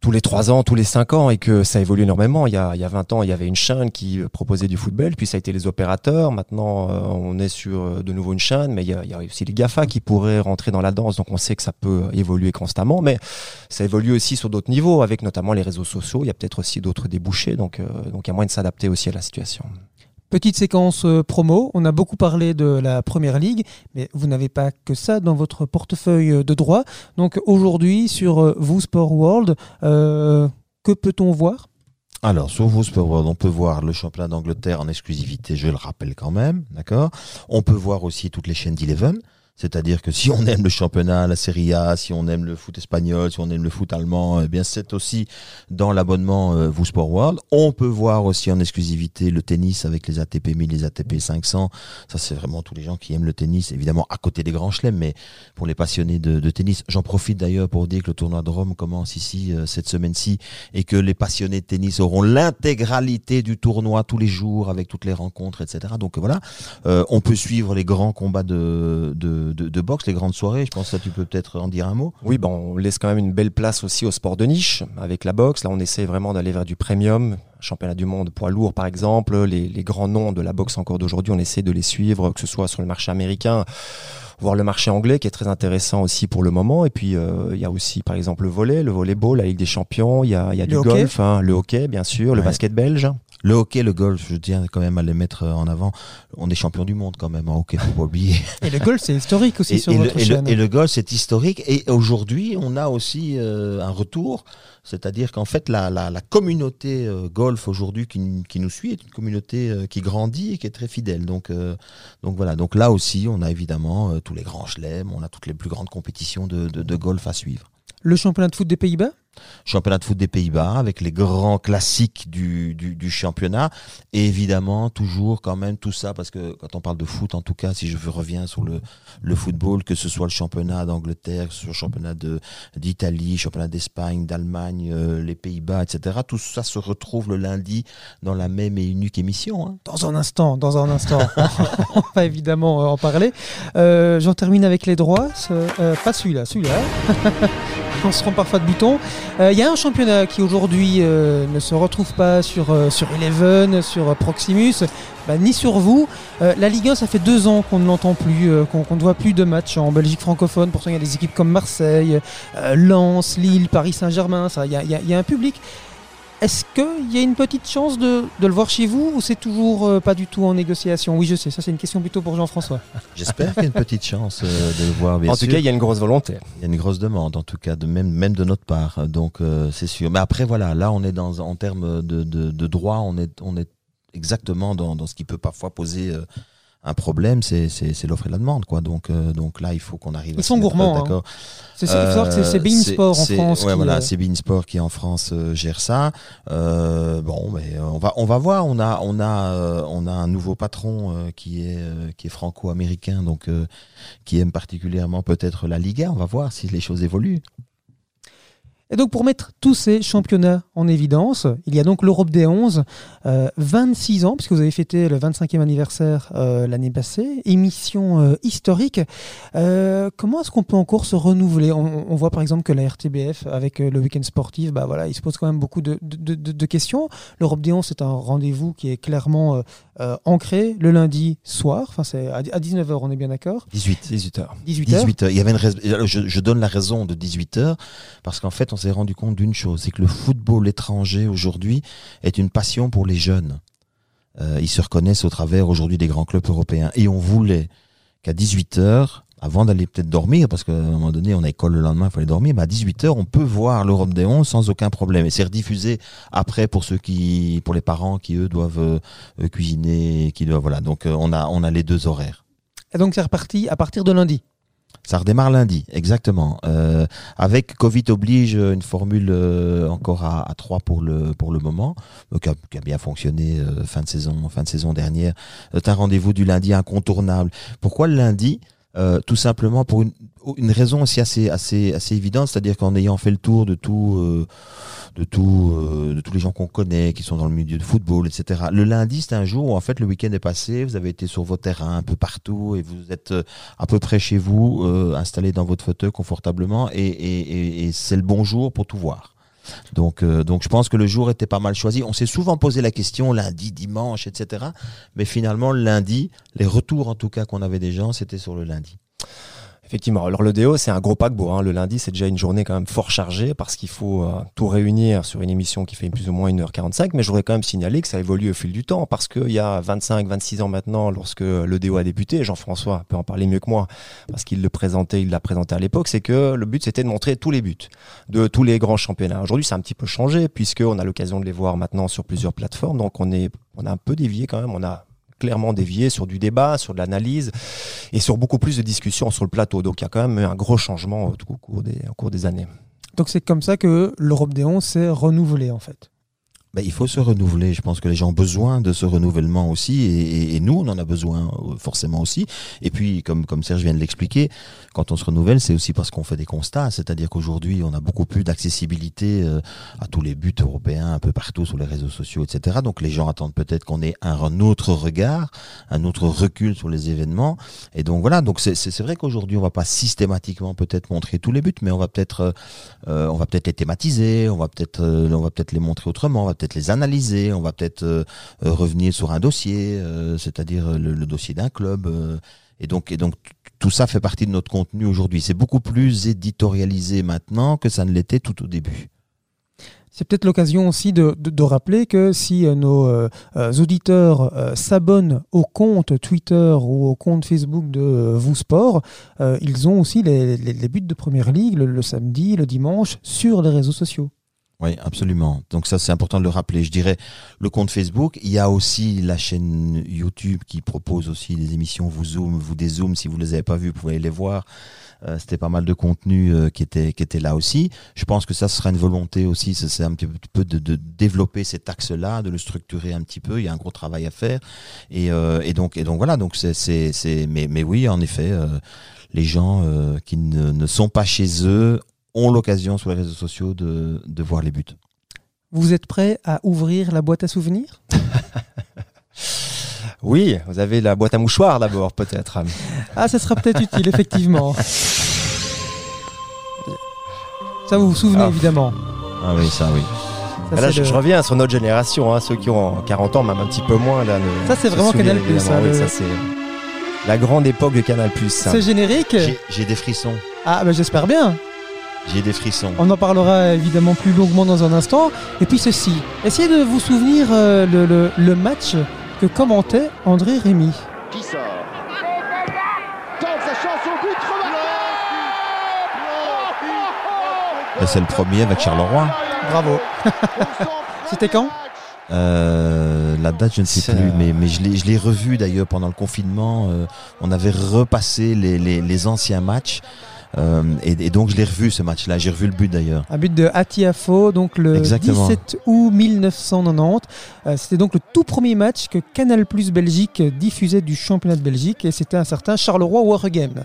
tous les 3 ans, tous les 5 ans, et que ça évolue énormément. Il y a, il y a 20 ans, il y avait une chaîne qui proposait du football, puis ça a été les opérateurs. Maintenant, euh, on est sur euh, de nouveau une chaîne, mais il y, a, il y a aussi les GAFA qui pourraient rentrer dans la danse. Donc on sait que ça peut évoluer constamment, mais ça évolue aussi sur d'autres niveaux, avec notamment les réseaux sociaux. Il y a peut-être aussi d'autres débouchés, donc, euh, donc il y a moyen de s'adapter aussi à la situation. Petite séquence euh, promo, on a beaucoup parlé de la Première Ligue, mais vous n'avez pas que ça dans votre portefeuille euh, de droit. Donc aujourd'hui, sur euh, vous Sport World, que peut-on voir? Alors, sur vous on peut voir le championnat d'Angleterre en exclusivité, je le rappelle quand même, On peut voir aussi toutes les chaînes d'Eleven. C'est-à-dire que si on aime le championnat, la Serie A, si on aime le foot espagnol, si on aime le foot allemand, eh bien c'est aussi dans l'abonnement euh, Vous Sport World. On peut voir aussi en exclusivité le tennis avec les ATP 1000, les ATP 500. Ça c'est vraiment tous les gens qui aiment le tennis, évidemment à côté des grands chelems, mais pour les passionnés de, de tennis. J'en profite d'ailleurs pour dire que le tournoi de Rome commence ici euh, cette semaine-ci et que les passionnés de tennis auront l'intégralité du tournoi tous les jours avec toutes les rencontres, etc. Donc voilà, euh, on peut suivre les grands combats de, de, de, de boxe, les grandes soirées. Je pense que ça, tu peux peut-être en dire un mot. Oui, bon, on laisse quand même une belle place aussi au sport de niche avec la boxe. Là, on essaie vraiment d'aller vers du premium. Championnat du monde poids lourd, par exemple. Les, les grands noms de la boxe encore d'aujourd'hui, on essaie de les suivre, que ce soit sur le marché américain, voire le marché anglais, qui est très intéressant aussi pour le moment. Et puis, euh, il y a aussi, par exemple, le volet, le volleyball, la Ligue des champions. Il y a, il y a du hockey. golf, hein, le hockey, bien sûr, le basket belge. Le hockey, le golf, je tiens quand même à les mettre en avant. On est champion du monde quand même en hockey, faut pas oublier. Et le golf, c'est historique aussi Et, sur et votre le, chaîne. et le golf, c'est historique. Et aujourd'hui, on a aussi euh, un retour. C'est-à-dire qu'en fait, la, la, la communauté euh, golf aujourd'hui qui, qui nous suit est une communauté euh, qui grandit et qui est très fidèle. Donc, donc voilà. Donc là aussi, on a évidemment tous les grands chelems, on a toutes les plus grandes compétitions de, de, de golf à suivre. Le championnat de foot des Pays-Bas? Championnat de foot des Pays-Bas avec les grands classiques du, championnat et évidemment toujours quand même tout ça parce que quand on parle de foot en tout cas si je reviens sur le, football que ce soit le championnat d'Angleterre le championnat de d'Italie championnat d'Espagne d'Allemagne euh, les Pays-Bas etc tout ça se retrouve le lundi dans la même et unique émission hein. Dans un instant, dans un instant, on va évidemment euh, en parler. Euh, J'en termine avec les droits. Pas celui-là, celui-là. on se rend parfois de boutons. Euh, Il y a un championnat qui aujourd'hui euh, ne se retrouve pas sur, euh, sur Eleven, sur euh, Proximus, bah, ni sur vous. Euh, la Ligue 1, ça fait deux ans qu'on ne l'entend plus, euh, qu'on ne voit plus de matchs en Belgique francophone. Pourtant, il y a des équipes comme Marseille, euh, Lens, Lille, Paris Saint-Germain. il y a un public. Est-ce qu'il y a une petite chance de, de le voir chez vous ou c'est toujours euh, pas du tout en négociation? Oui, je sais, ça c'est une question plutôt pour Jean-François. j'espère qu'il y a une petite chance euh, de le voir bien en sûr. tout cas, il y a une grosse volonté. Il y a une grosse demande, en tout cas, de même, même de notre part. Donc, euh, c'est sûr. Mais après, voilà, là, on est dans, en termes de, de, de droit, on est, on est exactement dans, dans ce qui peut parfois poser euh, un problème, c'est, l'offre et la demande, quoi. Donc, euh, donc là, il faut qu'on arrive. Ils à sont gourmands, hein. D'accord. C'est Euh, Bein Sport en France. Ouais, qui, voilà, euh, c'est Bein Sport qui en France euh, gère ça. Euh, bon, mais on va, on va voir. On a, on a, euh, on a un nouveau patron euh, qui est, euh, qui est franco-américain, donc euh, qui aime particulièrement peut-être la Liga. On va voir si les choses évoluent. Et donc pour mettre tous ces championnats en évidence, il y a donc l'Europe des 11, euh, 26 ans, puisque vous avez fêté le 25e anniversaire euh, l'année passée, émission euh, historique. Euh, comment est-ce qu'on peut encore se renouveler? On, on voit par exemple que la RTBF, avec euh, le week-end sportif, bah voilà, il se pose quand même beaucoup de, de- de- de questions. L'Europe des 11, c'est un rendez-vous qui est clairement euh, euh, ancré le lundi soir, enfin c'est à, 19h, on est bien d'accord? 18. 18h. 18h 18 heures. Il y avait une rais- je, je donne la raison de 18 heures parce qu'en fait, on s'est rendu compte d'une chose, c'est que le football étranger aujourd'hui est une passion pour les jeunes. Euh, ils se reconnaissent au travers aujourd'hui des grands clubs européens et on voulait qu'à 18 heures, avant d'aller peut-être dormir, parce qu'à un moment donné, on a école le lendemain, il fallait dormir, mais à 18h, on peut voir l'Europe des 11 sans aucun problème. Et c'est rediffusé après pour ceux qui, pour les parents qui, eux, doivent euh, cuisiner, qui doivent, voilà. Donc, euh, on a, on a les deux horaires. Et donc c'est reparti à partir de lundi. Ça redémarre lundi, exactement. Euh, avec Covid oblige une formule euh, encore à, à 3 pour le pour le moment, euh, qui, a, qui a bien fonctionné euh, fin de saison fin de saison dernière. C'est un rendez-vous du lundi incontournable. Pourquoi le lundi? Euh, Tout simplement pour une, une raison aussi assez assez assez évidente, c'est-à-dire qu'en ayant fait le tour de tout euh, de tout euh, de tous les gens qu'on connaît, qui sont dans le milieu de football, etc. Le lundi, c'est un jour où en fait le week-end est passé, vous avez été sur vos terrains un peu partout et vous êtes euh, à peu près chez vous, euh, installé dans votre fauteuil confortablement, et, et, et, c'est le bon jour pour tout voir. Donc, euh, donc je pense que le jour était pas mal choisi. On s'est souvent posé la question lundi, dimanche, etc. Mais finalement, le lundi, les retours en tout cas qu'on avait des gens, c'était sur le lundi. Effectivement. Alors le déo, c'est un gros paquebot. Hein. Le lundi, c'est déjà une journée quand même fort chargée parce qu'il faut euh, tout réunir sur une émission qui fait plus ou moins 1h45. Mais je voudrais quand même signaler que ça évolue au fil du temps parce qu'il y a 25, 26 ans maintenant, lorsque le déo a débuté, Jean-François peut en parler mieux que moi parce qu'il le présentait, il l'a présenté à l'époque, c'est que le but c'était de montrer tous les buts de tous les grands championnats. Aujourd'hui, c'est un petit peu changé puisqu'on a l'occasion de les voir maintenant sur plusieurs plateformes. Donc on est, on a un peu dévié quand même. On a clairement dévié sur du débat, sur de l'analyse et sur beaucoup plus de discussions sur le plateau. Donc il y a quand même un gros changement au cours des, au cours des années. Donc c'est comme ça que l'Europe des 11 s'est renouvelée en fait. Ben, il faut se renouveler. Je pense que les gens ont besoin de ce renouvellement aussi, et, nous, on en a besoin euh, forcément aussi. Et puis, comme, Serge vient de l'expliquer, quand on se renouvelle, c'est aussi parce qu'on fait des constats. C'est-à-dire qu'aujourd'hui, on a beaucoup plus d'accessibilité euh, à tous les buts européens, un peu partout sur les réseaux sociaux, etc. Donc, les gens attendent peut-être qu'on ait un autre regard, un autre recul sur les événements. Et donc voilà. Donc, c'est vrai qu'aujourd'hui, on va pas systématiquement peut-être montrer tous les buts, mais on va peut-être, euh, peut-être les thématiser, on va peut-être, peut-être les montrer autrement, on va les analyser, on va peut-être euh, euh, revenir sur un dossier, euh, c'est-à-dire le, dossier d'un club. et donc, tout ça fait partie de notre contenu aujourd'hui. C'est beaucoup plus éditorialisé maintenant que ça ne l'était tout au début. C'est peut-être l'occasion aussi de, rappeler que si nos auditeurs s'abonnent au compte Twitter ou au compte Facebook de Vous Sport, ils ont aussi les, buts de Première Ligue le samedi, le dimanche sur les réseaux sociaux. Oui, absolument. Donc ça, c'est important de le rappeler. Je dirais le compte Facebook. Il y a aussi la chaîne YouTube qui propose aussi des émissions. Vous zoom, vous dézoom. Si vous les avez pas vues, vous pouvez les voir. Euh, C'était pas mal de contenu euh, qui était qui était là aussi. Je pense que ça sera une volonté aussi. C'est un petit peu de, de développer cet axe-là, de le structurer un petit peu. Il y a un gros travail à faire. Et, euh, et donc et donc voilà. Donc c'est. Mais mais oui, en effet, euh, les gens euh, qui ne, ne sont pas chez eux ont l'occasion sur les réseaux sociaux de, de voir les buts. Vous êtes prêt à ouvrir la boîte à souvenirs? Oui, vous avez la boîte à mouchoirs d'abord, peut-être. Ah, ça sera peut-être utile, effectivement. Ça, vous vous souvenez, Ah. évidemment. Ah oui, ça oui. Ça, Là, c'est je, le- je reviens sur notre génération, hein, ceux qui ont 40 ans, même un petit peu moins. Là, Ça, c'est vraiment Canal+, évidemment. hein, Oui, le- ça, c'est la grande époque de Canal+. ça. Ce générique J'ai- des frissons. Ah, bah, j'espère bien. J'ai des frissons. On en parlera évidemment plus longuement dans un instant. Et puis ceci, essayez de vous souvenir euh, le, le- le match que commentait André Rémy. qui sort? C'est le premier avec Charleroi. Bravo. C'était quand? Euh, la date, je ne sais plus, mais, mais je l'ai je l'ai revu d'ailleurs pendant le confinement. euh, on avait repassé les, les, les anciens matchs. Euh, et, et donc je l'ai revu ce match-là. J'ai revu le but d'ailleurs. Un but de Atiafo, donc le Exactement. 17 août 1990. Euh, c'était donc le tout premier match que Canal Plus Belgique diffusait du championnat de Belgique et c'était un certain Charleroi Wargame.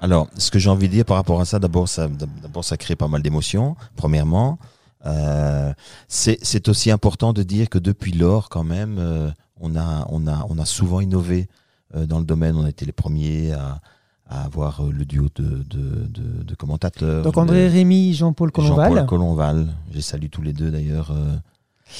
Alors, ce que j'ai envie de dire par rapport à ça, d'abord, ça, d'abord, ça crée pas mal d'émotions. Premièrement, euh, c'est c'est aussi important de dire que depuis lors, quand même, euh, on a on a on a souvent innové dans le domaine. On a été les premiers à, à avoir euh, le duo de de, de, de commentateurs. Donc André Rémy, Jean-Paul Colomval. Jean-Paul Colomval. Je les salue tous les deux d'ailleurs. euh.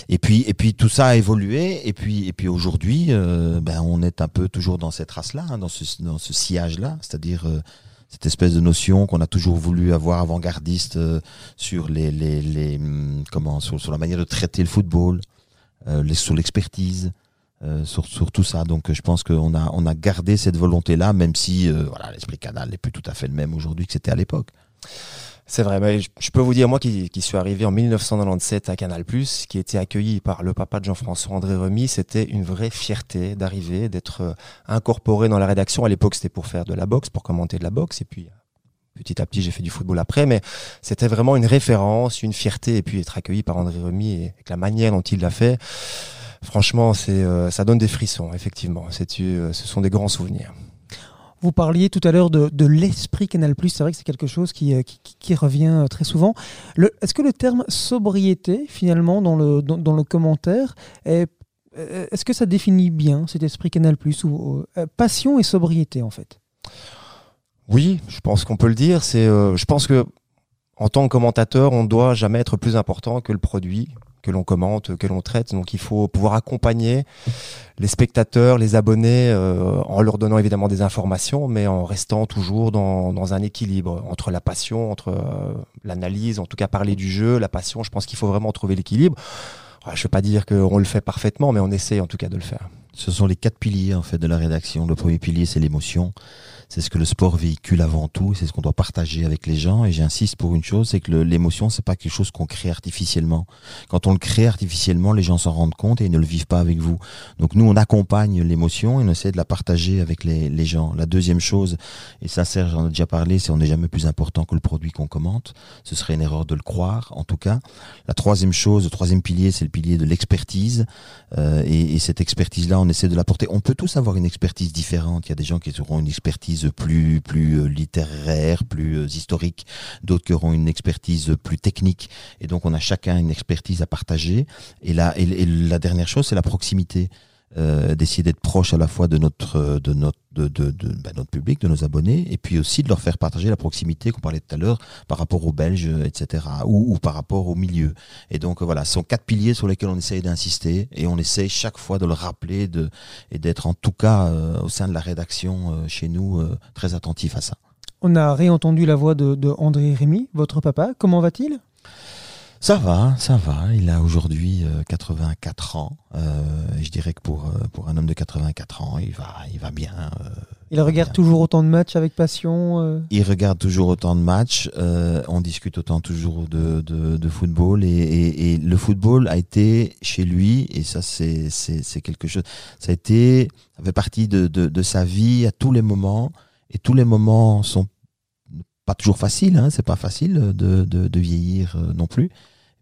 Et puis, et puis tout ça a évolué. Et puis, et puis aujourd'hui, euh, ben, on est un peu toujours dans cette race-là, hein, dans ce, dans ce sillage-là, c'est-à-dire euh, cette espèce de notion qu'on a toujours voulu avoir avant-gardiste euh, sur les, les, les hum, comment, sur, sur la manière de traiter le football, euh, les, sur l'expertise. Euh, sur, sur tout ça. Donc je pense qu'on a, on a gardé cette volonté-là, même si euh, voilà, l'esprit canal n'est plus tout à fait le même aujourd'hui que c'était à l'époque. C'est vrai, mais je peux vous dire, moi qui, qui suis arrivé en 1997 à Canal+, qui était accueilli par le papa de Jean-François André Remy, c'était une vraie fierté d'arriver, d'être euh, incorporé dans la rédaction. À l'époque, c'était pour faire de la boxe, pour commenter de la boxe, et puis petit à petit, j'ai fait du football après, mais c'était vraiment une référence, une fierté, et puis être accueilli par André Remy et avec la manière dont il l'a fait. Franchement, c'est, euh, ça donne des frissons, effectivement. C'est, euh, ce sont des grands souvenirs. Vous parliez tout à l'heure de, de l'esprit Canal+. C'est vrai que c'est quelque chose qui, euh, qui, qui revient très souvent. Est-ce que le terme sobriété, finalement, dans le, dans, dans le commentaire, est- est-ce que ça définit bien cet esprit Canal+, ou passion et sobriété, en fait? Oui, je pense qu'on peut le dire. C'est, euh, je pense que en tant que commentateur, on ne doit jamais être plus important que le produit que l'on commente, que l'on traite. Donc il faut pouvoir accompagner les spectateurs, les abonnés, euh, en leur donnant évidemment des informations, mais en restant toujours dans, dans un équilibre entre la passion, entre euh, l'analyse, en tout cas parler du jeu, la passion. Je pense qu'il faut vraiment trouver l'équilibre. Ouais, Je ne vais pas dire qu'on le fait parfaitement, mais on essaie en tout cas de le faire. Ce sont les quatre piliers en fait de la rédaction. Le premier pilier, c'est l'émotion. C'est ce que le sport véhicule avant tout. C'est ce qu'on doit partager avec les gens. Et j'insiste pour une chose, c'est que l'émotion, c'est pas quelque chose qu'on crée artificiellement. Quand on le crée artificiellement, les gens s'en rendent compte et ils ne le vivent pas avec vous. Donc nous, on accompagne l'émotion et on essaie de la partager avec les, gens. La deuxième chose, et ça, Serge en a déjà parlé, c'est on n'est jamais plus important que le produit qu'on commente. Ce serait une erreur de le croire, en tout cas. La troisième chose, le troisième pilier, c'est le pilier de l'expertise. Euh, et, et cette expertise-là, on essaie de l'apporter. On peut tous avoir une expertise différente. Il y a des gens qui auront une expertise plus plus euh, littéraire, plus euh, historique, d'autres qui auront une expertise plus technique. Et donc, on a chacun une expertise à partager. Et là, et, et la dernière chose, c'est la proximité. Euh, d'essayer d'être proche à la fois de notre de notre de, de, bah, notre public, de nos abonnés, et puis aussi de leur faire partager la proximité qu'on parlait tout à l'heure par rapport aux Belges, etc., ou, par rapport au milieu. Et donc voilà, ce sont quatre piliers sur lesquels on essaye d'insister, et on essaye chaque fois de le rappeler, de et d'être en tout cas euh, au sein de la rédaction euh, chez nous très attentif à ça. On a réentendu la voix de, de André Rémy, votre papa. Comment va-t-il? Ça va, ça va. Il a aujourd'hui euh, 84 ans. Euh, je dirais que pour euh, pour un homme de 84 ans, il va il va bien. euh, Il regarde bien. toujours autant de matchs avec passion euh, Il regarde toujours autant de matchs, euh, on discute autant toujours de, de, de football et, et, et le football a été chez lui et ça c'est c'est c'est quelque chose. Ça a été, ça fait partie de, de, de sa vie à tous les moments et tous les moments sont pas toujours faciles. Hein, c'est pas facile de, de, de vieillir euh, non plus.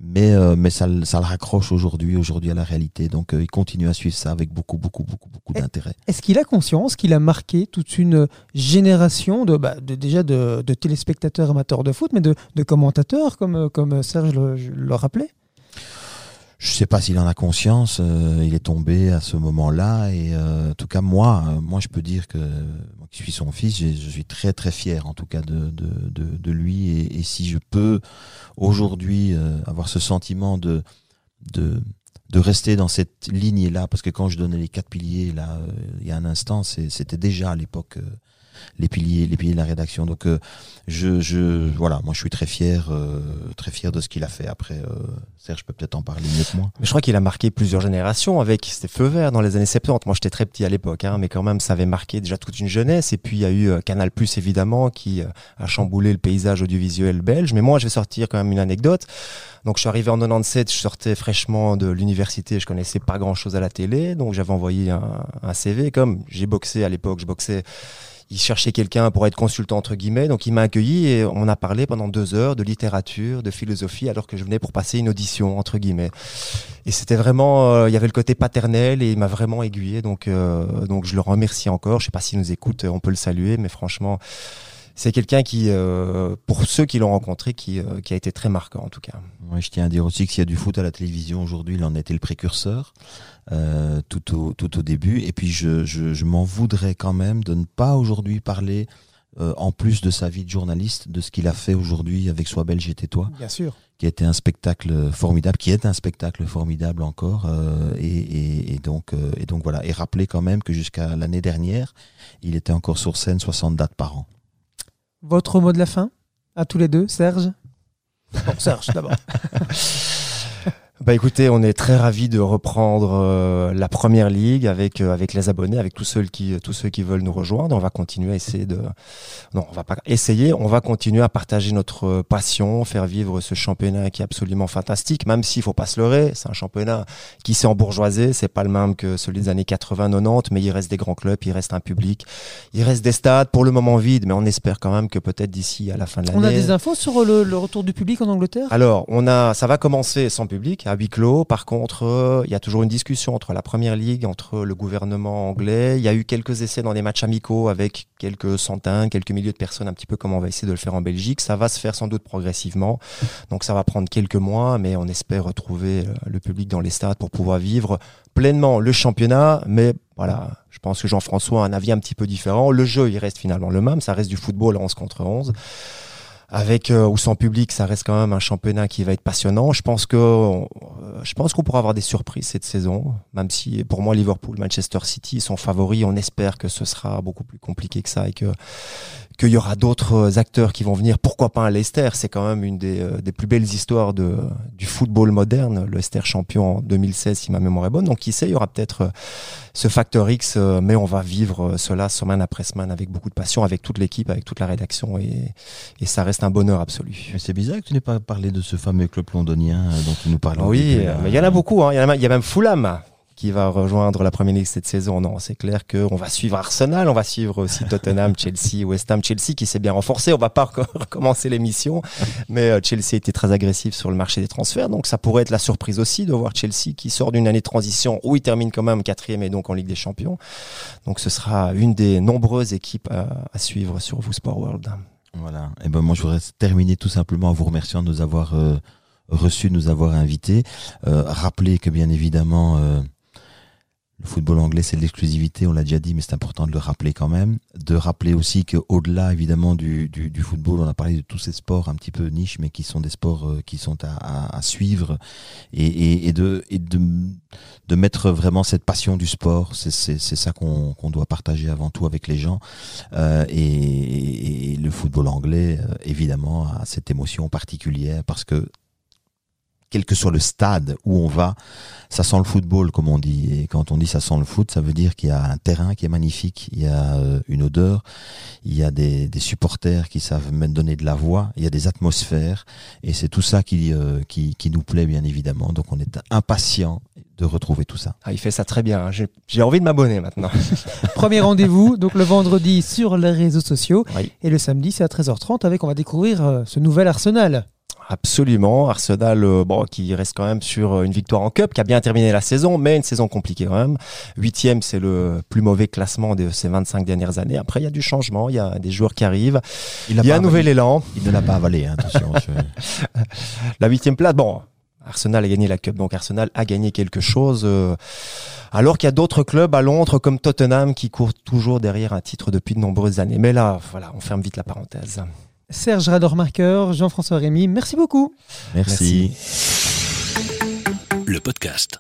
Mais, euh, mais ça, le- ça le raccroche aujourd'hui, aujourd'hui à la réalité. Donc, euh, il continue à suivre ça avec beaucoup, beaucoup, beaucoup, beaucoup Et- d'intérêt. Est-ce qu'il a conscience qu'il a marqué toute une génération de, bah, de- déjà de, de téléspectateurs amateurs de foot, mais de, de commentateurs, comme, euh, comme Serge le, le rappelait? Je sais pas s'il en a conscience. euh, il est tombé à ce moment-là et euh, en tout cas moi, euh, moi je peux dire que moi qui suis son fils, je suis très très fier en tout cas de de, lui et, si je peux aujourd'hui avoir ce sentiment de de de rester dans cette lignée là parce que quand je donnais les quatre piliers là il y a un instant c'était déjà à l'époque les piliers les piliers de la rédaction donc euh, je, je voilà moi je suis très fier euh, très fier de ce qu'il a fait après euh, Serge peut peut-être en parler mieux que moi Mais je crois qu'il a marqué plusieurs générations avec c'était Feu Vert dans les années 70. Moi, j'étais très petit à l'époque, hein, mais quand même, ça avait marqué déjà toute une jeunesse. Et puis, il y a eu Canal Plus évidemment qui a chamboulé le paysage audiovisuel belge. Mais moi, je vais sortir quand même une anecdote. Donc, je suis arrivé en 97, je sortais fraîchement de l'université, je connaissais pas grand-chose à la télé, donc j'avais envoyé un, un CV. Comme j'ai boxé à l'époque, je boxais il cherchait quelqu'un pour être consultant entre guillemets, donc il m'a accueilli et on a parlé pendant deux heures de littérature, de philosophie, alors que je venais pour passer une audition entre guillemets. Et c'était vraiment, euh, il y avait le côté paternel et il m'a vraiment aiguillé, donc euh, donc je le remercie encore. Je sais pas s'il nous écoute, on peut le saluer, mais franchement, c'est quelqu'un qui, euh, pour ceux qui l'ont rencontré, qui euh, qui a été très marquant en tout cas. Ouais, je tiens à dire aussi que s'il y a du foot à la télévision aujourd'hui, il en été le précurseur euh, tout, au, tout au début. Et puis je, je, je m'en voudrais quand même de ne pas aujourd'hui parler, euh, en plus de sa vie de journaliste, de ce qu'il a fait aujourd'hui avec Sois belge et tais-toi, Bien sûr. qui a été un spectacle formidable, qui est un spectacle formidable encore. euh, et, et, et donc, euh, et donc voilà. Et rappeler quand même que jusqu'à l'année dernière, il était encore sur scène 60 dates par an. Votre mot de la fin À tous les deux, Serge? Bon, Serge, d'abord. Bah écoutez, on est très ravis de reprendre euh, la première ligue avec euh, avec les abonnés, avec tous ceux qui tous ceux qui veulent nous rejoindre. On va continuer à essayer de non, on va pas essayer, on va continuer à partager notre passion, faire vivre ce championnat qui est absolument fantastique, même s'il faut pas se leurrer, c'est un championnat qui s'est embourgeoisé, c'est pas le même que celui des années 80-90, mais il reste des grands clubs, il reste un public, il reste des stades pour le moment vides, mais on espère quand même que peut-être d'ici à la fin de l'année. On a des infos sur le, le retour du public en Angleterre? Alors, on a ça va commencer sans public à huis clos. Par contre, euh, il y a toujours une discussion entre la première ligue, entre le gouvernement anglais. Il y a eu quelques essais dans des matchs amicaux avec quelques centaines, quelques milliers de personnes, un petit peu comme on va essayer de le faire en Belgique. Ça va se faire sans doute progressivement. Donc ça va prendre quelques mois, mais on espère retrouver euh, le public dans les stades pour pouvoir vivre pleinement le championnat. Mais voilà, je pense que Jean-François a un avis un petit peu différent. Le jeu, il reste finalement le même. Ça reste du football 11 contre 11 avec euh, ou sans public, ça reste quand même un championnat qui va être passionnant. Je pense que euh, je pense qu'on pourra avoir des surprises cette saison, même si pour moi Liverpool, Manchester City sont favoris. On espère que ce sera beaucoup plus compliqué que ça et que qu'il y aura d'autres acteurs qui vont venir. Pourquoi pas un Leicester? C'est quand même une des, euh, des, plus belles histoires de, du football moderne. Le Leicester champion en 2016, si ma mémoire est bonne. Donc, qui sait, il y aura peut-être ce facteur X, mais on va vivre cela semaine après semaine avec beaucoup de passion, avec toute l'équipe, avec toute la rédaction, et, et ça reste un bonheur absolu. Mais c'est bizarre que tu n'aies pas parlé de ce fameux club londonien euh, dont tu nous parles. Oui, mais il y en a beaucoup. Hein. Il, y a, il y a même Fulham qui va rejoindre la première ligue cette saison. Non, c'est clair qu'on va suivre Arsenal, on va suivre aussi Tottenham, Chelsea, West Ham, Chelsea qui s'est bien renforcé. On va pas recommencer l'émission, mais euh, Chelsea était très agressif sur le marché des transferts, donc ça pourrait être la surprise aussi de voir Chelsea qui sort d'une année de transition où il termine quand même quatrième et donc en Ligue des Champions. Donc ce sera une des nombreuses équipes à, à suivre sur vous Sport World. Voilà. Et ben moi je voudrais terminer tout simplement en vous remerciant de nous avoir euh, reçus, de nous avoir invités. Euh, rappeler que bien évidemment euh, le football anglais, c'est de l'exclusivité, on l'a déjà dit, mais c'est important de le rappeler quand même. De rappeler aussi qu'au-delà, évidemment, du, du, du, football, on a parlé de tous ces sports un petit peu niches, mais qui sont des sports euh, qui sont à, à, à suivre et, et, et, de, et de, de mettre vraiment cette passion du sport. C'est ça qu'on doit partager avant tout avec les gens. Euh, et, et, le football anglais, euh, évidemment, a cette émotion particulière parce que quel que soit le stade où on va, ça sent le football, comme on dit. Et quand on dit ça sent le foot, ça veut dire qu'il y a un terrain qui est magnifique, il y a euh, une odeur, il y a des, des supporters qui savent même donner de la voix, il y a des atmosphères, et c'est tout ça qui, euh, qui, qui, nous plaît, bien évidemment. Donc on est impatient de retrouver tout ça. Ah, il fait ça très bien. J'ai envie de m'abonner maintenant. Premier rendez-vous, donc le vendredi sur les réseaux sociaux, oui. et le samedi c'est à 13h30 avec, on va découvrir euh, ce nouvel Arsenal. Absolument. Arsenal, euh, bon, qui reste quand même sur une victoire en Cup, qui a bien terminé la saison, mais une saison compliquée quand même. Huitième, c'est le plus mauvais classement de ces 25 dernières années. Après, il y a du changement, il y a des joueurs qui arrivent. Il, il y a un nouvel élan. Il ne l'a pas avalé, hein, attention. la huitième place, bon, Arsenal a gagné la Cup, donc Arsenal a gagné quelque chose. Euh, alors qu'il y a d'autres clubs à Londres comme Tottenham qui courent toujours derrière un titre depuis de nombreuses années. Mais là, voilà, on ferme vite la parenthèse. Serge Radormarker, Jean-François Rémy, merci beaucoup. Merci. merci. Le podcast.